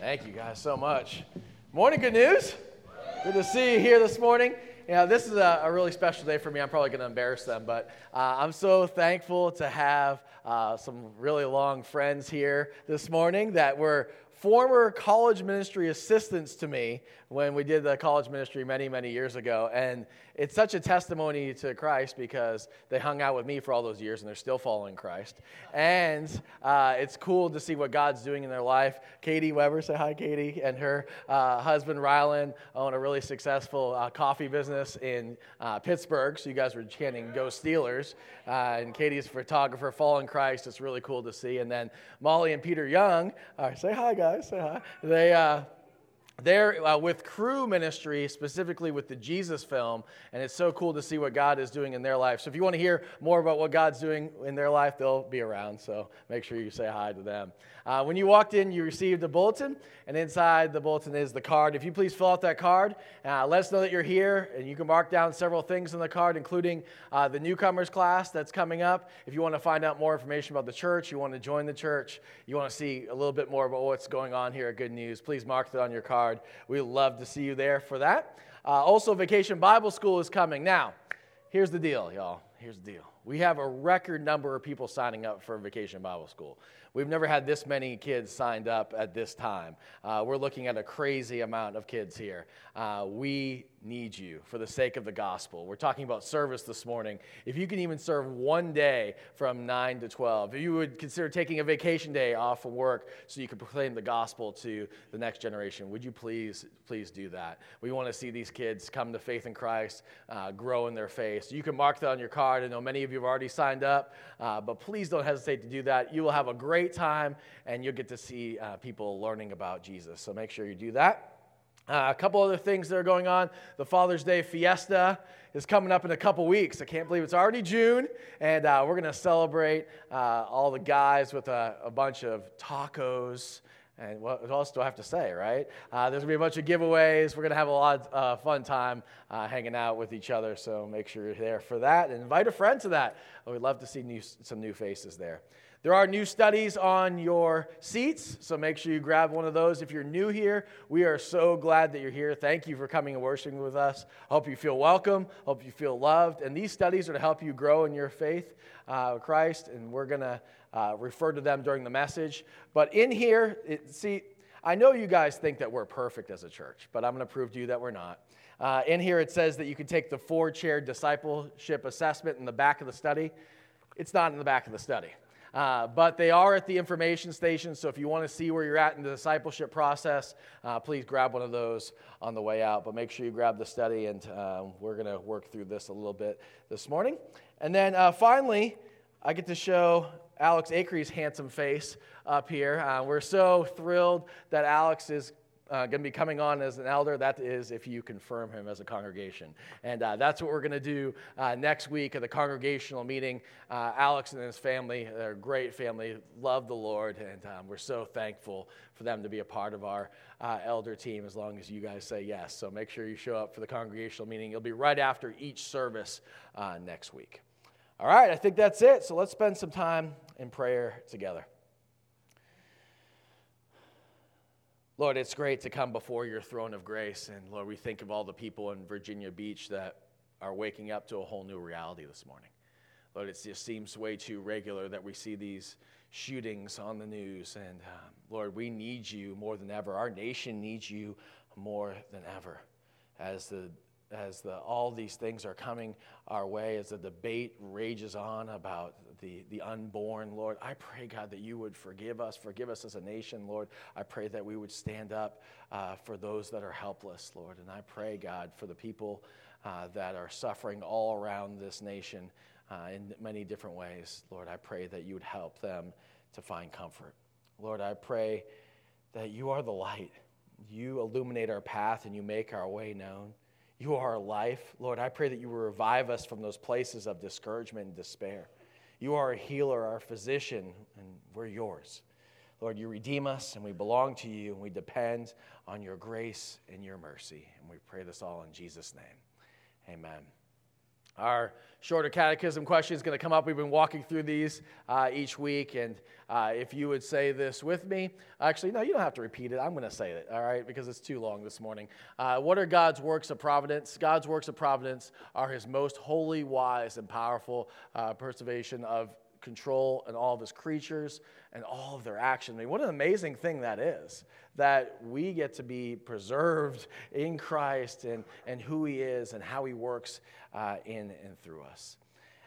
Thank you guys so much. Morning, good news. Good to see you here this morning. Know, this is a, a really special day for me. I'm probably going to embarrass them, but uh, I'm so thankful to have uh, some really long friends here this morning that were former college ministry assistants to me when we did the college ministry many, many years ago. And it's such a testimony to Christ because they hung out with me for all those years and they're still following Christ. And uh, it's cool to see what God's doing in their life. Katie Weber, say hi, Katie, and her uh, husband Rylan own a really successful uh, coffee business in uh, Pittsburgh. So you guys were chanting "Go Steelers," uh, and Katie's a photographer following Christ. It's really cool to see. And then Molly and Peter Young, say hi, guys, say hi. They they're uh, with Cru ministry specifically with the jesus film and it's so cool to see what god is doing in their life. So if you want to hear more about what god's doing in their life they'll be around so make sure you say hi to them. Uh, when you walked in you received a bulletin and inside the bulletin is the card. If you please fill out that card uh, let us know that you're here and you can mark down several things in the card including uh, the newcomers class that's coming up. If you want to find out more information about the church you want to join the church you want to see a little bit more about what's going on here at good news please mark it on your card We'd love to see you there for that. Uh, also, Vacation Bible School is coming. Now, here's the deal, y'all. Here's the deal. We have a record number of people signing up for Vacation Bible School. We've never had this many kids signed up at this time. Uh, we're looking at a crazy amount of kids here. Uh, we need you for the sake of the gospel. We're talking about service this morning. If you can even serve one day from 9 to 12, if you would consider taking a vacation day off from work so you can proclaim the gospel to the next generation, would you please, please do that? We want to see these kids come to faith in Christ, uh, grow in their faith. You can mark that on your card. I know many of you have already signed up, uh, but please don't hesitate to do that. You will have a great time and you'll get to see uh, people learning about Jesus. So make sure you do that. Uh, a couple other things that are going on. The Father's Day Fiesta is coming up in a couple weeks. I can't believe it's already June, and uh, we're going to celebrate uh, all the guys with a, a, bunch of tacos. And what else do I have to say, right? Uh, there's going to be a bunch of giveaways. We're going to have a lot of uh, fun time uh, hanging out with each other, so make sure you're there for that. And invite a friend to that. We'd love to see new, some new faces there. There are new studies on your seats, so make sure you grab one of those. If you're new here, we are so glad that you're here. Thank you for coming and worshiping with us. Hope you feel welcome. Hope you feel loved. And these studies are to help you grow in your faith uh, Christ, and we're going to uh, refer to them during the message. But in here, it, see, I know you guys think that we're perfect as a church, but I'm going to prove to you that we're not. Uh, in here, it says that you can take the four chair discipleship assessment in the back of the study. It's not in the back of the study. Uh, but they are at the information station, so if you want to see where you're at in the discipleship process, uh, please grab one of those on the way out. But make sure you grab the study, and uh, we're going to work through this a little bit this morning. And then uh, finally, I get to show Alex Acrie's handsome face up here. Uh, we're so thrilled that Alex is uh, going to be coming on as an elder. That is if you confirm him as a congregation. And uh, that's what we're going to do uh, next week at the congregational meeting. Uh, Alex and his family, they're a great family, love the Lord, and um, we're so thankful for them to be a part of our uh, elder team as long as you guys say yes. So make sure you show up for the congregational meeting. It'll be right after each service uh, next week. All right, I think that's it. So let's spend some time in prayer together. Lord, it's great to come before your throne of grace. And Lord, we think of all the people in Virginia Beach that are waking up to a whole new reality this morning. Lord, it just seems way too regular that we see these shootings on the news. And um, Lord, we need you more than ever. Our nation needs you more than ever as the as the, all these things are coming our way, as the debate rages on about the, the unborn, Lord, I pray, God, that you would forgive us, forgive us as a nation, Lord. I pray that we would stand up uh, for those that are helpless, Lord. And I pray, God, for the people uh, that are suffering all around this nation uh, in many different ways. Lord, I pray that you would help them to find comfort. Lord, I pray that you are the light. You illuminate our path and you make our way known. You are our life. Lord, I pray that you will revive us from those places of discouragement and despair. You are a healer, our physician, and we're yours. Lord, you redeem us, and we belong to you, and we depend on your grace and your mercy. And we pray this all in Jesus' name. Amen. Our shorter catechism question is going to come up. We've been walking through these uh, each week. And uh, if you would say this with me, actually, no, you don't have to repeat it. I'm going to say it, all right, because it's too long this morning. Uh, what are God's works of providence? God's works of providence are his most holy, wise, and powerful uh, preservation of control and all of his creatures and all of their actions. I mean, what an amazing thing that is that we get to be preserved in Christ and, and who he is and how he works uh, in and through us.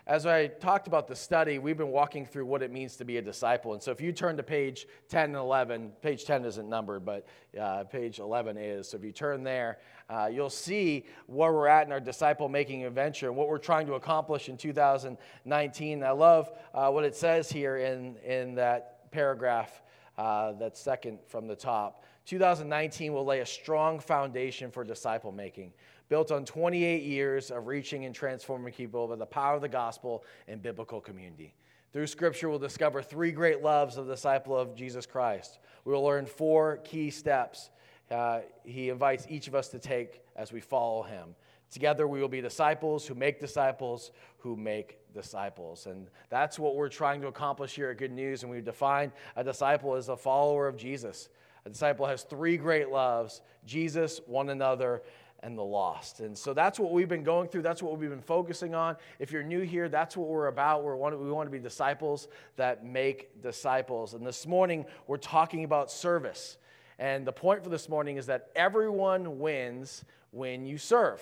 As I talked about the study, we've been walking through what it means to be a disciple. And so if you turn to page 10 and 11, page 10 isn't numbered, but uh, page 11 is. So if you turn there, uh, you'll see where we're at in our disciple making adventure and what we're trying to accomplish in 2019. I love uh, what it says here in, in that paragraph uh, that's second from the top. 2019 will lay a strong foundation for disciple making built on 28 years of reaching and transforming people by the power of the gospel and biblical community. Through Scripture, we'll discover three great loves of the disciple of Jesus Christ. We will learn four key steps uh, he invites each of us to take as we follow him. Together, we will be disciples who make disciples who make disciples. And that's what we're trying to accomplish here at Good News. And we've defined a disciple as a follower of Jesus. A disciple has three great loves Jesus, one another, and the lost. And so that's what we've been going through. That's what we've been focusing on. If you're new here, that's what we're about. We're, we want to be disciples that make disciples. And this morning, we're talking about service. And the point for this morning is that everyone wins when you serve.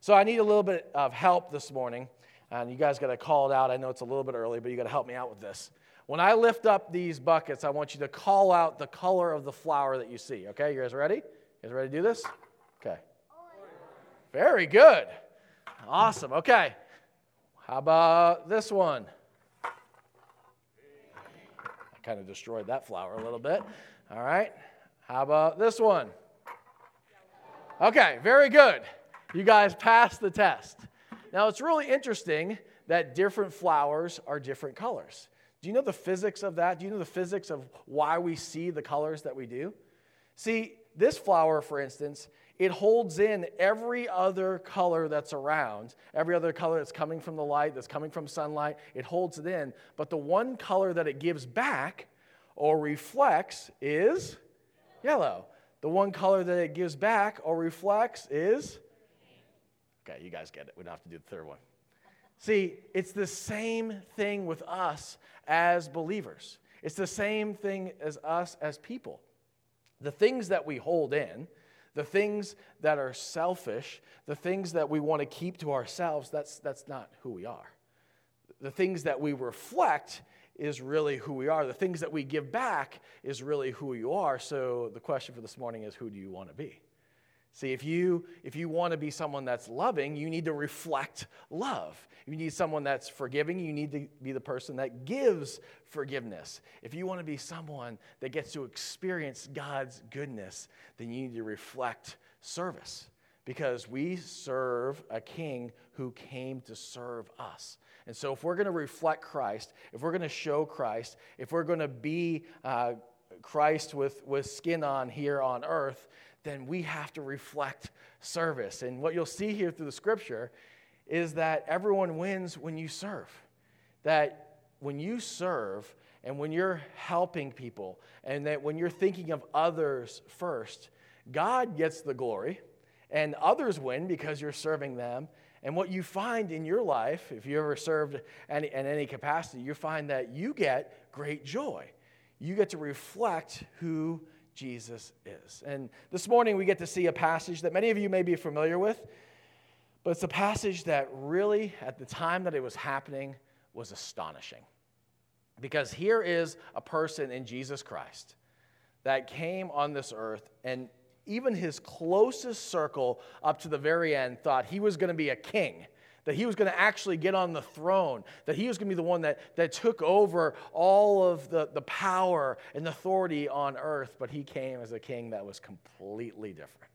So I need a little bit of help this morning. And you guys got to call it out. I know it's a little bit early, but you got to help me out with this. When I lift up these buckets, I want you to call out the color of the flower that you see. Okay, you guys ready? You guys ready to do this? Very good. Awesome. Okay. How about this one? I kind of destroyed that flower a little bit. All right. How about this one? Okay, very good. You guys passed the test. Now, it's really interesting that different flowers are different colors. Do you know the physics of that? Do you know the physics of why we see the colors that we do? See, this flower, for instance, it holds in every other color that's around, every other color that's coming from the light, that's coming from sunlight, it holds it in. But the one color that it gives back or reflects is yellow. The one color that it gives back or reflects is? Okay, you guys get it. We don't have to do the third one. See, it's the same thing with us as believers. It's the same thing as us as people. The things that we hold in, the things that are selfish, the things that we want to keep to ourselves, that's, that's not who we are. The things that we reflect is really who we are. The things that we give back is really who you are. So the question for this morning is who do you want to be? See, if you if you want to be someone that's loving, you need to reflect love. You need someone that's forgiving, you need to be the person that gives forgiveness. If you want to be someone that gets to experience God's goodness, then you need to reflect service because we serve a king who came to serve us. And so, if we're going to reflect Christ, if we're going to show Christ, if we're going to be uh, Christ with, with skin on here on earth, then we have to reflect service. And what you'll see here through the scripture is that everyone wins when you serve. That when you serve and when you're helping people and that when you're thinking of others first, God gets the glory and others win because you're serving them. And what you find in your life, if you ever served any, in any capacity, you find that you get great joy. You get to reflect who Jesus is. And this morning we get to see a passage that many of you may be familiar with, but it's a passage that really, at the time that it was happening, was astonishing. Because here is a person in Jesus Christ that came on this earth, and even his closest circle up to the very end thought he was going to be a king that he was going to actually get on the throne, that he was going to be the one that, that took over all of the, the power and authority on earth, but he came as a king that was completely different.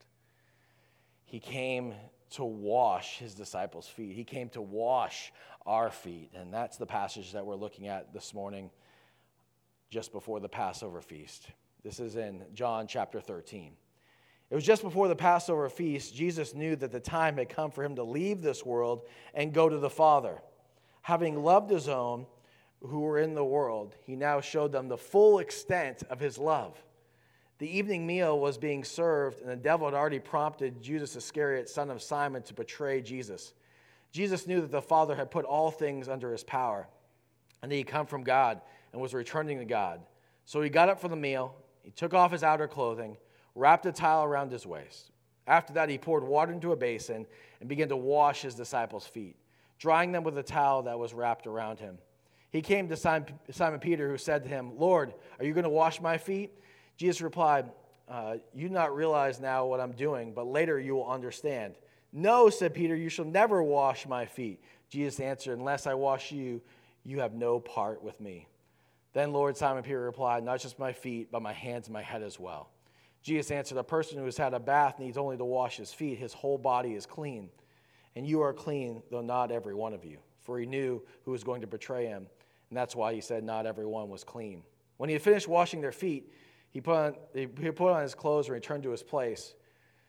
He came to wash his disciples' feet, he came to wash our feet. And that's the passage that we're looking at this morning, just before the Passover feast. This is in John chapter 13. It was just before the Passover feast, Jesus knew that the time had come for him to leave this world and go to the Father. Having loved his own who were in the world, he now showed them the full extent of his love. The evening meal was being served, and the devil had already prompted Judas Iscariot, son of Simon, to betray Jesus. Jesus knew that the Father had put all things under his power, and that he had come from God and was returning to God. So he got up for the meal, he took off his outer clothing wrapped a towel around his waist. After that, he poured water into a basin and began to wash his disciples' feet, drying them with a towel that was wrapped around him. He came to Simon Peter, who said to him, Lord, are you going to wash my feet? Jesus replied, uh, You do not realize now what I'm doing, but later you will understand. No, said Peter, you shall never wash my feet. Jesus answered, Unless I wash you, you have no part with me. Then Lord Simon Peter replied, Not just my feet, but my hands and my head as well. Jesus answered, A person who has had a bath needs only to wash his feet. His whole body is clean. And you are clean, though not every one of you. For he knew who was going to betray him. And that's why he said, Not everyone was clean. When he had finished washing their feet, he put on, he put on his clothes and returned to his place.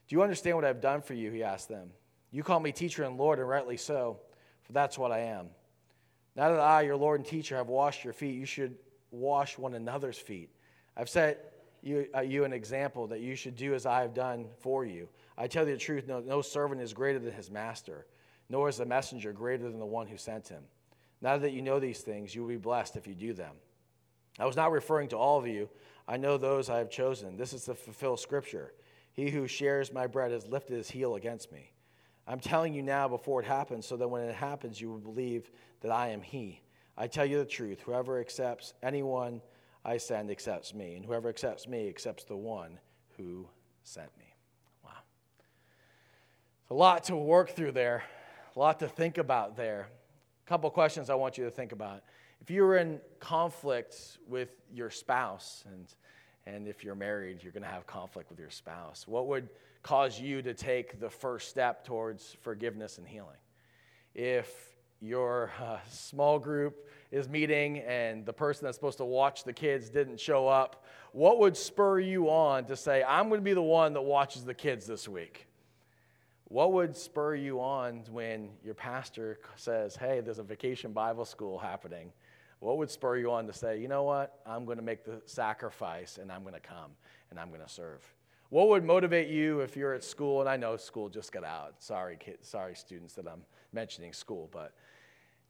Do you understand what I've done for you? He asked them. You call me teacher and Lord, and rightly so, for that's what I am. Now that I, your Lord and teacher, have washed your feet, you should wash one another's feet. I've set you, uh, you an example that you should do as I have done for you. I tell you the truth no, no servant is greater than his master, nor is the messenger greater than the one who sent him. Now that you know these things, you will be blessed if you do them. I was not referring to all of you. I know those I have chosen. This is to fulfill Scripture. He who shares my bread has lifted his heel against me. I'm telling you now before it happens, so that when it happens, you will believe that I am He. I tell you the truth. Whoever accepts anyone I send accepts me, and whoever accepts me accepts the one who sent me. Wow. It's a lot to work through there, a lot to think about there. A couple questions I want you to think about. If you were in conflict with your spouse, and, and if you're married, you're going to have conflict with your spouse, what would cause you to take the first step towards forgiveness and healing? If your uh, small group is meeting and the person that's supposed to watch the kids didn't show up, what would spur you on to say, I'm going to be the one that watches the kids this week? What would spur you on when your pastor says, Hey, there's a vacation Bible school happening? What would spur you on to say, You know what? I'm going to make the sacrifice and I'm going to come and I'm going to serve? What would motivate you if you're at school? And I know school just got out. Sorry, kids, sorry, students, that I'm mentioning school, but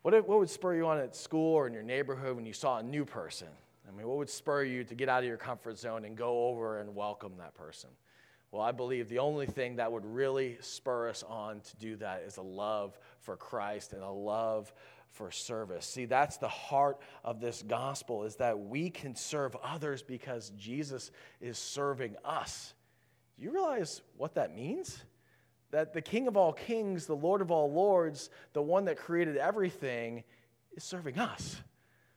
what, what would spur you on at school or in your neighborhood when you saw a new person? I mean, what would spur you to get out of your comfort zone and go over and welcome that person? Well, I believe the only thing that would really spur us on to do that is a love for Christ and a love for service. See, that's the heart of this gospel is that we can serve others because Jesus is serving us. Do you realize what that means? That the King of all kings, the Lord of all lords, the one that created everything, is serving us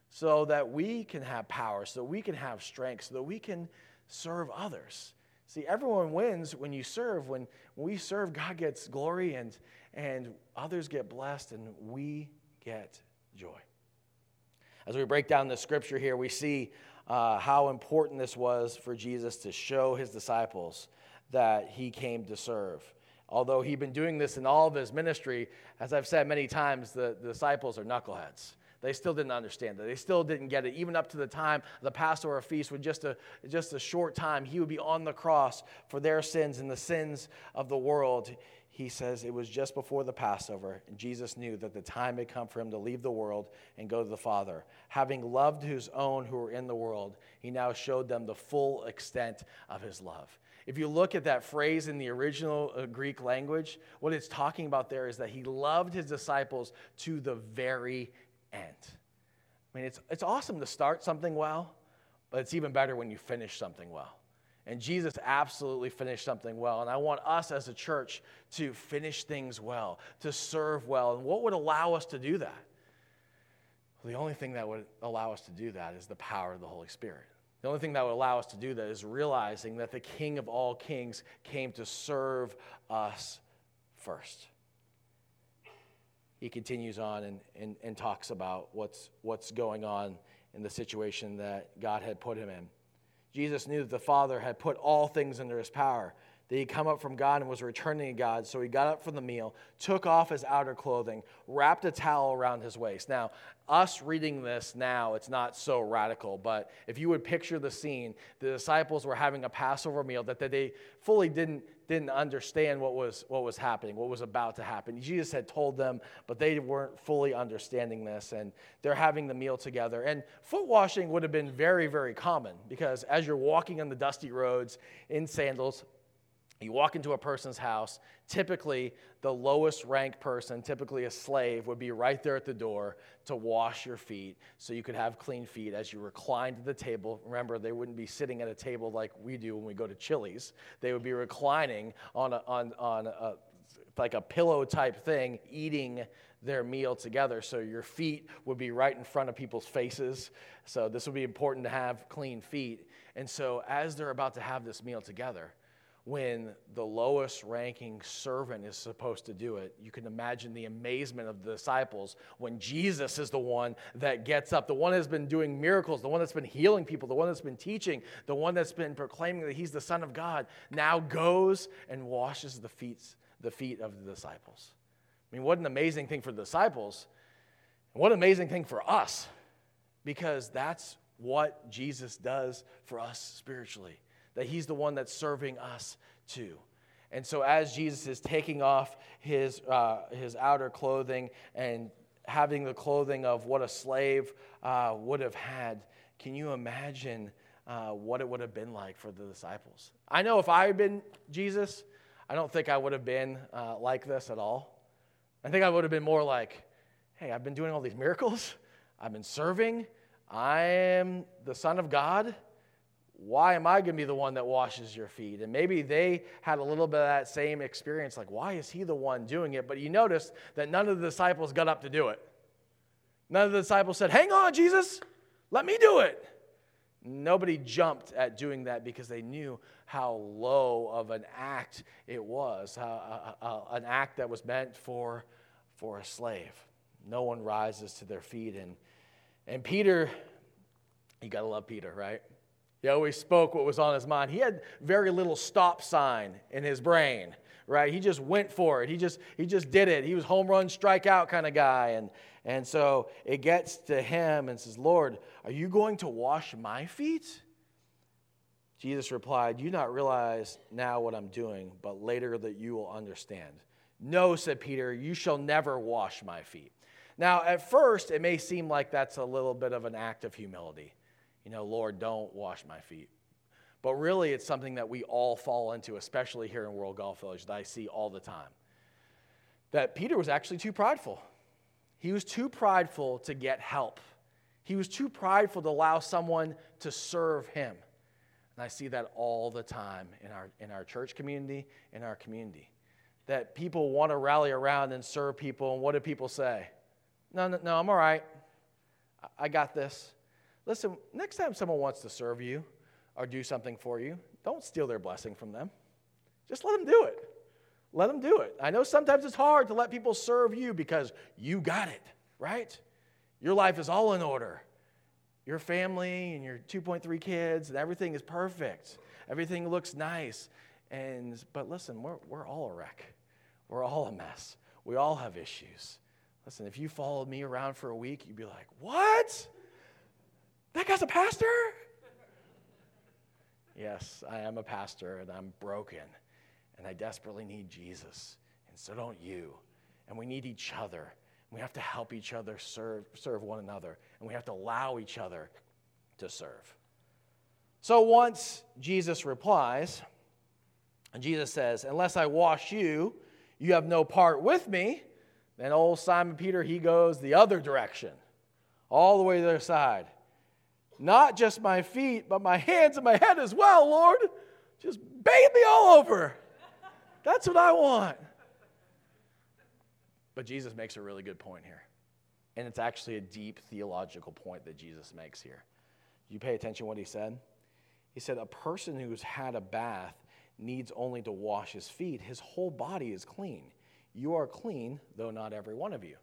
so that we can have power, so we can have strength, so that we can serve others. See, everyone wins when you serve. When, when we serve, God gets glory and, and others get blessed, and we get joy. As we break down the scripture here, we see uh, how important this was for Jesus to show his disciples that he came to serve. Although he'd been doing this in all of his ministry, as I've said many times, the, the disciples are knuckleheads. They still didn't understand it. They still didn't get it. Even up to the time the Passover feast, with just a, just a short time, he would be on the cross for their sins and the sins of the world. He says it was just before the Passover, and Jesus knew that the time had come for him to leave the world and go to the Father. Having loved his own who were in the world, he now showed them the full extent of his love. If you look at that phrase in the original uh, Greek language, what it's talking about there is that he loved his disciples to the very end. I mean, it's, it's awesome to start something well, but it's even better when you finish something well. And Jesus absolutely finished something well. And I want us as a church to finish things well, to serve well. And what would allow us to do that? Well, the only thing that would allow us to do that is the power of the Holy Spirit. The only thing that would allow us to do that is realizing that the King of all kings came to serve us first. He continues on and, and, and talks about what's, what's going on in the situation that God had put him in. Jesus knew that the Father had put all things under his power. That he'd come up from God and was returning to God. So he got up from the meal, took off his outer clothing, wrapped a towel around his waist. Now, us reading this now, it's not so radical, but if you would picture the scene, the disciples were having a Passover meal that they fully didn't, didn't understand what was, what was happening, what was about to happen. Jesus had told them, but they weren't fully understanding this, and they're having the meal together. And foot washing would have been very, very common because as you're walking on the dusty roads in sandals, you walk into a person's house, typically the lowest ranked person, typically a slave, would be right there at the door to wash your feet so you could have clean feet as you reclined at the table. Remember, they wouldn't be sitting at a table like we do when we go to Chili's. They would be reclining on a, on, on a, like a pillow type thing, eating their meal together. So your feet would be right in front of people's faces. So this would be important to have clean feet. And so as they're about to have this meal together, when the lowest ranking servant is supposed to do it. You can imagine the amazement of the disciples when Jesus is the one that gets up, the one that's been doing miracles, the one that's been healing people, the one that's been teaching, the one that's been proclaiming that he's the Son of God, now goes and washes the feet, the feet of the disciples. I mean, what an amazing thing for the disciples, and what an amazing thing for us, because that's what Jesus does for us spiritually that he's the one that's serving us too. And so, as Jesus is taking off his, uh, his outer clothing and having the clothing of what a slave uh, would have had, can you imagine uh, what it would have been like for the disciples? I know if I had been Jesus, I don't think I would have been uh, like this at all. I think I would have been more like, hey, I've been doing all these miracles, I've been serving, I am the Son of God why am I going to be the one that washes your feet? And maybe they had a little bit of that same experience like, why is he the one doing it? But you notice that none of the disciples got up to do it. None of the disciples said, hang on, Jesus, let me do it. Nobody jumped at doing that because they knew how low of an act it was, how, uh, uh, an act that was meant for, for a slave. No one rises to their feet. And, and Peter, you got to love Peter, right? He always spoke what was on his mind. He had very little stop sign in his brain, right? He just went for it. He just, he just did it. He was home run, strikeout kind of guy. And, and so it gets to him and says, Lord, are you going to wash my feet? Jesus replied, You not realize now what I'm doing, but later that you will understand. No, said Peter, you shall never wash my feet. Now, at first, it may seem like that's a little bit of an act of humility you know, Lord, don't wash my feet. But really, it's something that we all fall into, especially here in World Golf Village, that I see all the time. That Peter was actually too prideful. He was too prideful to get help. He was too prideful to allow someone to serve him. And I see that all the time in our, in our church community, in our community. That people want to rally around and serve people, and what do people say? No, no, no, I'm all right. I got this. Listen, next time someone wants to serve you or do something for you, don't steal their blessing from them. Just let them do it. Let them do it. I know sometimes it's hard to let people serve you because you got it, right? Your life is all in order. Your family and your 2.3 kids and everything is perfect. Everything looks nice. And but listen, we're, we're all a wreck. We're all a mess. We all have issues. Listen, if you followed me around for a week, you'd be like, "What? That guy's a pastor? yes, I am a pastor and I'm broken and I desperately need Jesus. And so don't you. And we need each other. We have to help each other serve, serve one another. And we have to allow each other to serve. So once Jesus replies, and Jesus says, Unless I wash you, you have no part with me. Then old Simon Peter, he goes the other direction, all the way to the other side. Not just my feet, but my hands and my head as well, Lord. Just bathe me all over. That's what I want. But Jesus makes a really good point here. And it's actually a deep theological point that Jesus makes here. You pay attention to what he said? He said, A person who's had a bath needs only to wash his feet. His whole body is clean. You are clean, though not every one of you.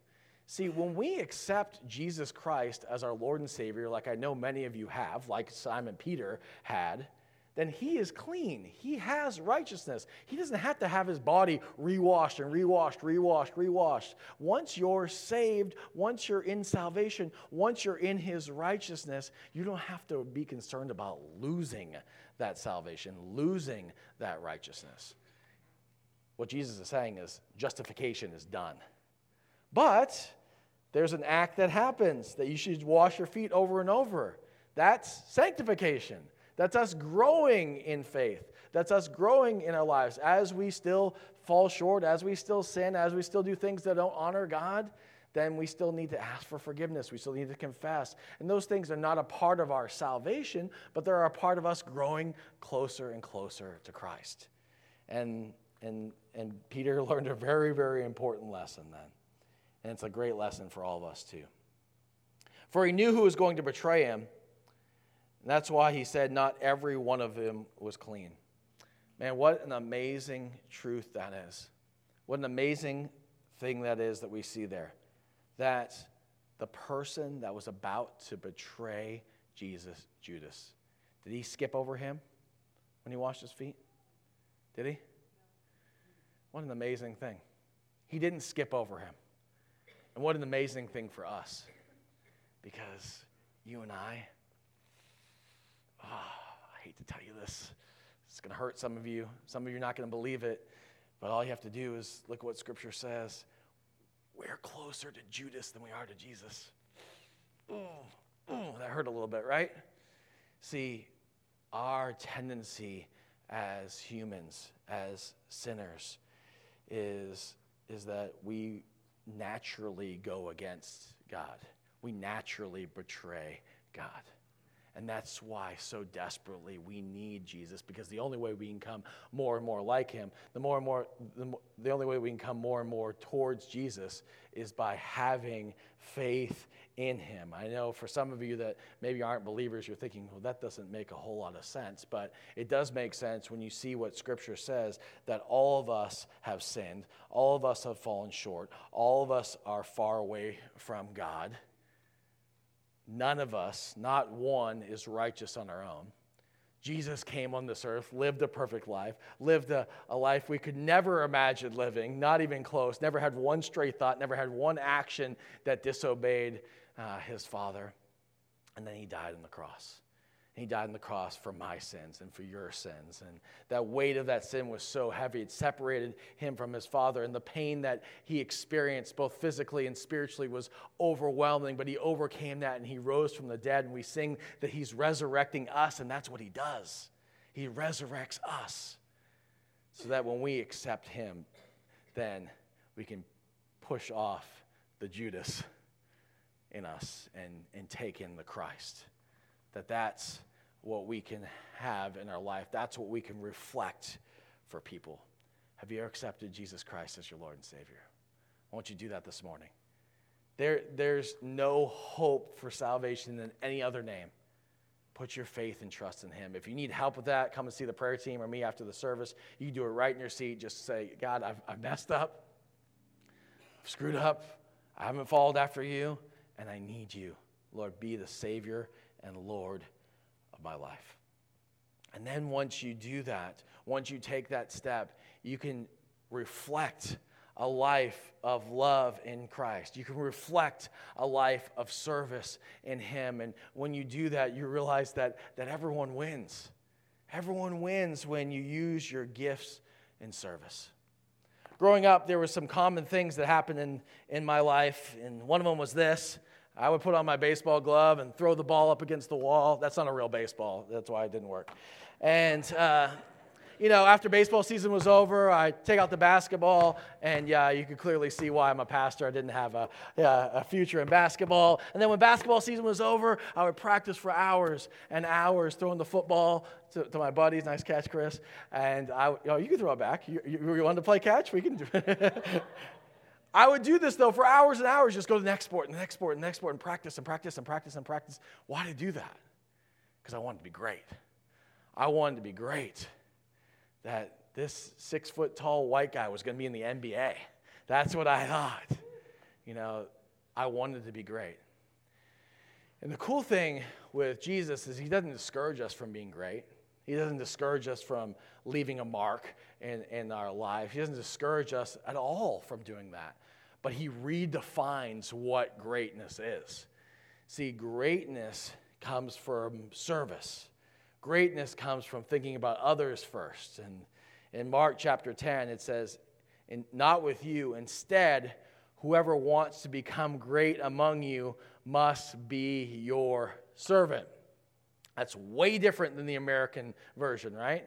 See, when we accept Jesus Christ as our Lord and Savior, like I know many of you have, like Simon Peter had, then he is clean. He has righteousness. He doesn't have to have his body rewashed and rewashed, rewashed, rewashed. Once you're saved, once you're in salvation, once you're in his righteousness, you don't have to be concerned about losing that salvation, losing that righteousness. What Jesus is saying is justification is done. But there's an act that happens that you should wash your feet over and over. That's sanctification. That's us growing in faith. That's us growing in our lives as we still fall short, as we still sin, as we still do things that don't honor God. Then we still need to ask for forgiveness. We still need to confess. And those things are not a part of our salvation, but they're a part of us growing closer and closer to Christ. And, and, and Peter learned a very, very important lesson then. And it's a great lesson for all of us, too. For he knew who was going to betray him. And that's why he said, Not every one of them was clean. Man, what an amazing truth that is. What an amazing thing that is that we see there. That the person that was about to betray Jesus, Judas, did he skip over him when he washed his feet? Did he? What an amazing thing. He didn't skip over him. And what an amazing thing for us. Because you and I, oh, I hate to tell you this. It's going to hurt some of you. Some of you are not going to believe it. But all you have to do is look at what Scripture says. We're closer to Judas than we are to Jesus. Ooh, ooh, that hurt a little bit, right? See, our tendency as humans, as sinners, is, is that we naturally go against God. We naturally betray God. And that's why so desperately we need Jesus because the only way we can come more and more like him, the more and more, the, the only way we can come more and more towards Jesus is by having faith in him. I know for some of you that maybe aren't believers, you're thinking, well, that doesn't make a whole lot of sense. But it does make sense when you see what Scripture says that all of us have sinned, all of us have fallen short, all of us are far away from God. None of us, not one, is righteous on our own. Jesus came on this earth, lived a perfect life, lived a, a, life we could never imagine living, not even close, never had one stray thought, never had one action that disobeyed uh, his father. And then he died on the cross. He died on the cross for my sins and for your sins. And that weight of that sin was so heavy, it separated him from his father. And the pain that he experienced, both physically and spiritually, was overwhelming. But he overcame that and he rose from the dead. And we sing that he's resurrecting us, and that's what he does. He resurrects us so that when we accept him, then we can push off the Judas in us and, and take in the Christ that that's what we can have in our life. That's what we can reflect for people. Have you ever accepted Jesus Christ as your Lord and Savior? I want you to do that this morning. There, there's no hope for salvation in any other name. Put your faith and trust in Him. If you need help with that, come and see the prayer team or me after the service. You can do it right in your seat. Just say, God, I've, I've messed up, I've screwed up, I haven't followed after you, and I need you. Lord, be the Savior and Lord of my life. And then once you do that, once you take that step, you can reflect a life of love in Christ. You can reflect a life of service in Him. And when you do that, you realize that, that everyone wins. Everyone wins when you use your gifts in service. Growing up, there were some common things that happened in, in my life, and one of them was this. I would put on my baseball glove and throw the ball up against the wall. That's not a real baseball. That's why it didn't work. And, uh, you know, after baseball season was over, I take out the basketball, and yeah, you could clearly see why I'm a pastor. I didn't have a, a future in basketball. And then when basketball season was over, I would practice for hours and hours throwing the football to, to my buddies. Nice catch, Chris. And I, you, know, you can throw it back. You, you, you want to play catch? We can do it. I would do this though for hours and hours, just go to the next sport and the next sport and the next sport and practice and practice and practice and practice. Why did I do that? Because I wanted to be great. I wanted to be great. That this six foot tall white guy was going to be in the NBA. That's what I thought. You know, I wanted to be great. And the cool thing with Jesus is he doesn't discourage us from being great. He doesn't discourage us from leaving a mark in, in our life. He doesn't discourage us at all from doing that. But He redefines what greatness is. See, greatness comes from service, greatness comes from thinking about others first. And in Mark chapter 10, it says, Not with you, instead, whoever wants to become great among you must be your servant. That's way different than the American version, right?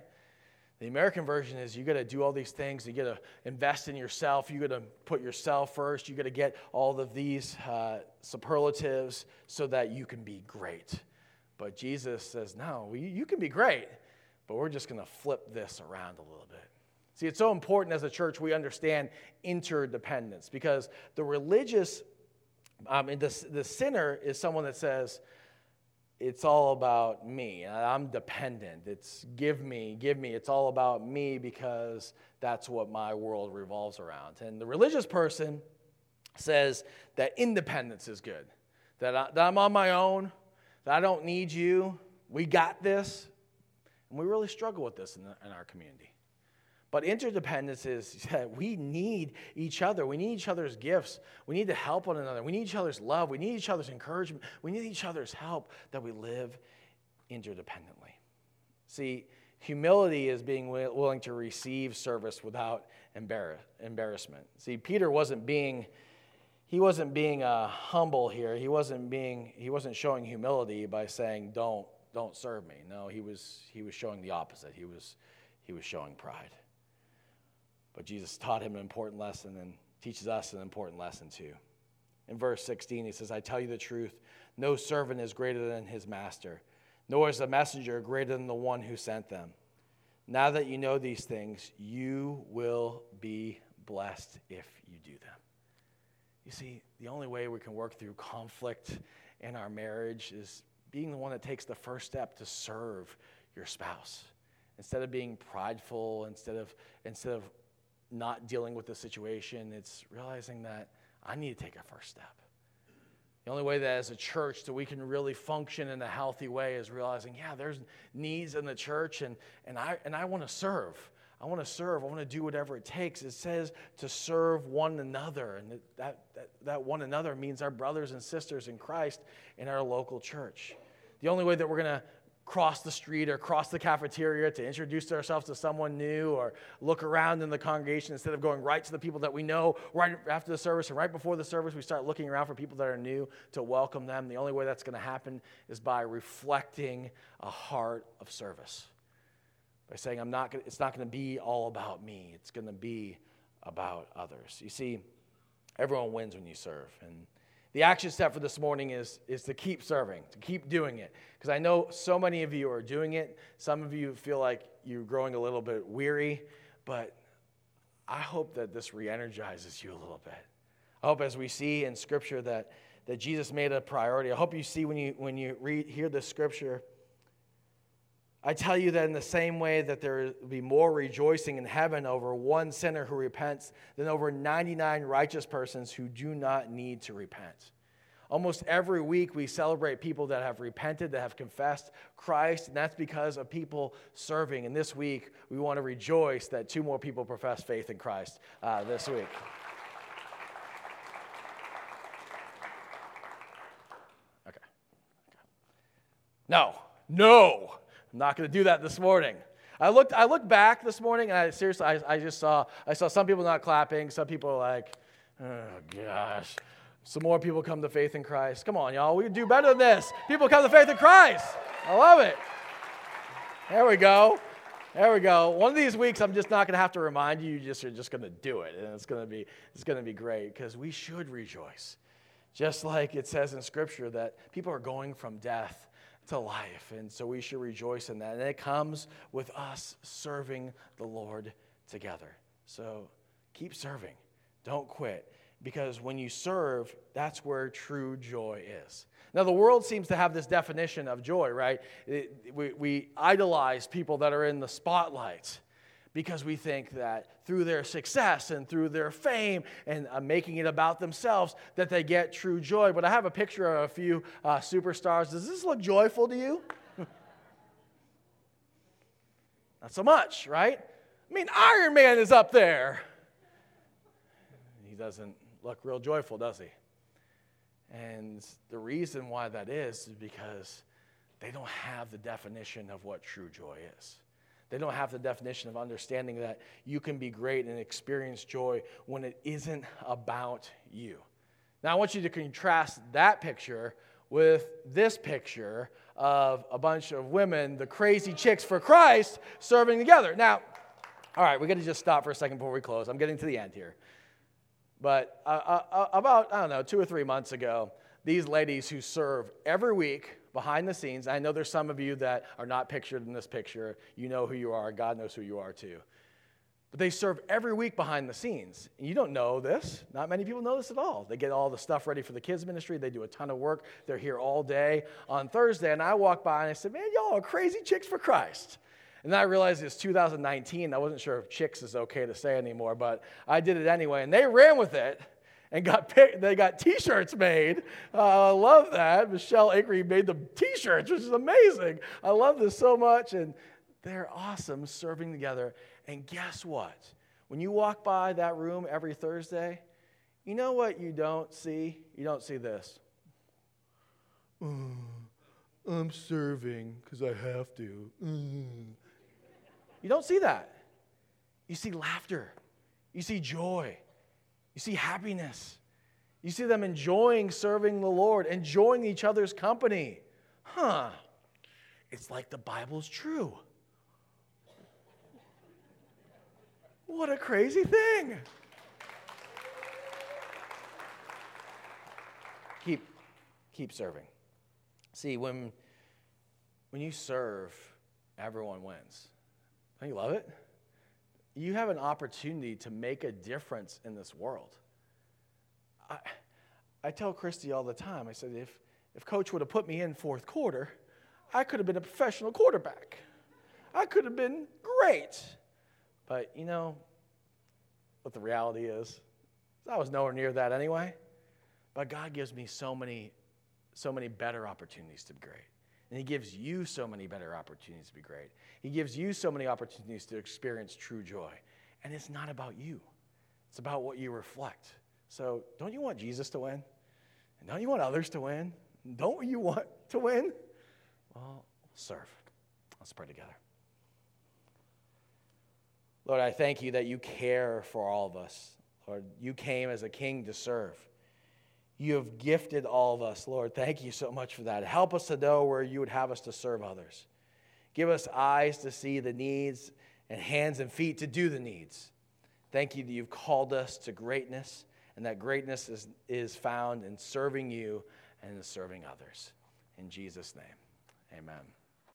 The American version is you got to do all these things. You got to invest in yourself. You got to put yourself first. You got to get all of these uh, superlatives so that you can be great. But Jesus says, no, you can be great, but we're just going to flip this around a little bit. See, it's so important as a church we understand interdependence because the religious, um, and the, the sinner is someone that says, it's all about me. I'm dependent. It's give me, give me. It's all about me because that's what my world revolves around. And the religious person says that independence is good, that, I, that I'm on my own, that I don't need you. We got this. And we really struggle with this in, the, in our community. But interdependence is that we need each other. We need each other's gifts. We need to help one another. We need each other's love. We need each other's encouragement. We need each other's help that we live interdependently. See, humility is being willing to receive service without embarrassment. See, Peter wasn't being he wasn't being uh, humble here. He wasn't being he wasn't showing humility by saying don't don't serve me. No, he was he was showing the opposite. He was he was showing pride. But Jesus taught him an important lesson and teaches us an important lesson too. In verse 16, he says, I tell you the truth, no servant is greater than his master, nor is a messenger greater than the one who sent them. Now that you know these things, you will be blessed if you do them. You see, the only way we can work through conflict in our marriage is being the one that takes the first step to serve your spouse. Instead of being prideful, instead of, instead of not dealing with the situation. It's realizing that I need to take a first step. The only way that as a church that we can really function in a healthy way is realizing, yeah, there's needs in the church and, and I, and I want to serve. I want to serve. I want to do whatever it takes. It says to serve one another. And that, that, that one another means our brothers and sisters in Christ in our local church. The only way that we're going to cross the street or cross the cafeteria to introduce ourselves to someone new or look around in the congregation instead of going right to the people that we know right after the service and right before the service we start looking around for people that are new to welcome them. The only way that's going to happen is by reflecting a heart of service by saying i'm not gonna, it's not going to be all about me it's going to be about others. You see everyone wins when you serve and the action step for this morning is, is to keep serving, to keep doing it. Because I know so many of you are doing it. Some of you feel like you're growing a little bit weary, but I hope that this re energizes you a little bit. I hope as we see in Scripture that, that Jesus made a priority. I hope you see when you, when you read, hear the Scripture I tell you that in the same way that there will be more rejoicing in heaven over one sinner who repents than over 99 righteous persons who do not need to repent. Almost every week we celebrate people that have repented, that have confessed Christ, and that's because of people serving. And this week we want to rejoice that two more people profess faith in Christ uh, this week. Okay. okay. No, no. I'm not going to do that this morning. I looked, I looked back this morning and I seriously, I, I just saw, I saw some people not clapping. Some people are like, oh gosh. Some more people come to faith in Christ. Come on, y'all. We can do better than this. People come to faith in Christ. I love it. There we go. There we go. One of these weeks, I'm just not going to have to remind you. You just are just going to do it, and it's going to be it's going to be great because we should rejoice, just like it says in Scripture that people are going from death to life. And so we should rejoice in that. And it comes with us serving the Lord together. So keep serving, don't quit. Because when you serve, that's where true joy is. Now, the world seems to have this definition of joy, right? It, we, we idolize people that are in the spotlight because we think that through their success and through their fame and uh, making it about themselves that they get true joy but i have a picture of a few uh, superstars does this look joyful to you Not so much, right? I mean, Iron Man is up there. He doesn't look real joyful, does he? And the reason why that is is because they don't have the definition of what true joy is. They don't have the definition of understanding that you can be great and experience joy when it isn't about you. Now, I want you to contrast that picture with this picture of a bunch of women, the crazy chicks for Christ, serving together. Now, all right, we're going to just stop for a second before we close. I'm getting to the end here. But uh, uh, uh, about, I don't know, two or three months ago, these ladies who serve every week behind the scenes, I know there's some of you that are not pictured in this picture. You know who you are, God knows who you are too. But they serve every week behind the scenes. And you don't know this. Not many people know this at all. They get all the stuff ready for the kids' ministry. They do a ton of work. They're here all day on Thursday. And I walk by and I said, Man, y'all are crazy chicks for Christ. And then I realized it's 2019. I wasn't sure if chicks is okay to say anymore, but I did it anyway. And they ran with it and got they got t-shirts made. Uh, I love that. Michelle Akery made the t-shirts, which is amazing. I love this so much. And they're awesome serving together. And guess what? When you walk by that room every Thursday, you know what you don't see? You don't see this. Mm, I'm serving because I have to. Mm. You don't see that. You see laughter. You see joy. You see happiness. You see them enjoying serving the Lord, enjoying each other's company. Huh. It's like the Bible's true. What a crazy thing. Keep, keep serving. See, when, when you serve, everyone wins. Don't you love it? You have an opportunity to make a difference in this world. I, I tell Christy all the time, I said, if, if coach would have put me in fourth quarter, I could have been a professional quarterback. I could have been great. But you know what the reality is? I was nowhere near that anyway. But God gives me so many, so many better opportunities to be great. And He gives you so many better opportunities to be great. He gives you so many opportunities to experience true joy. And it's not about you, it's about what you reflect. So, don't you want Jesus to win? And don't you want others to win? Don't you want to win? Well, serve. Let's pray together. Lord, I thank you that you care for all of us. Lord, you came as a king to serve. You have gifted all of us, Lord. Thank you so much for that. Help us to know where you would have us to serve others. Give us eyes to see the needs and hands and feet to do the needs. Thank you that you've called us to greatness, and that greatness is, is found in serving you and in serving others. In Jesus' name, amen.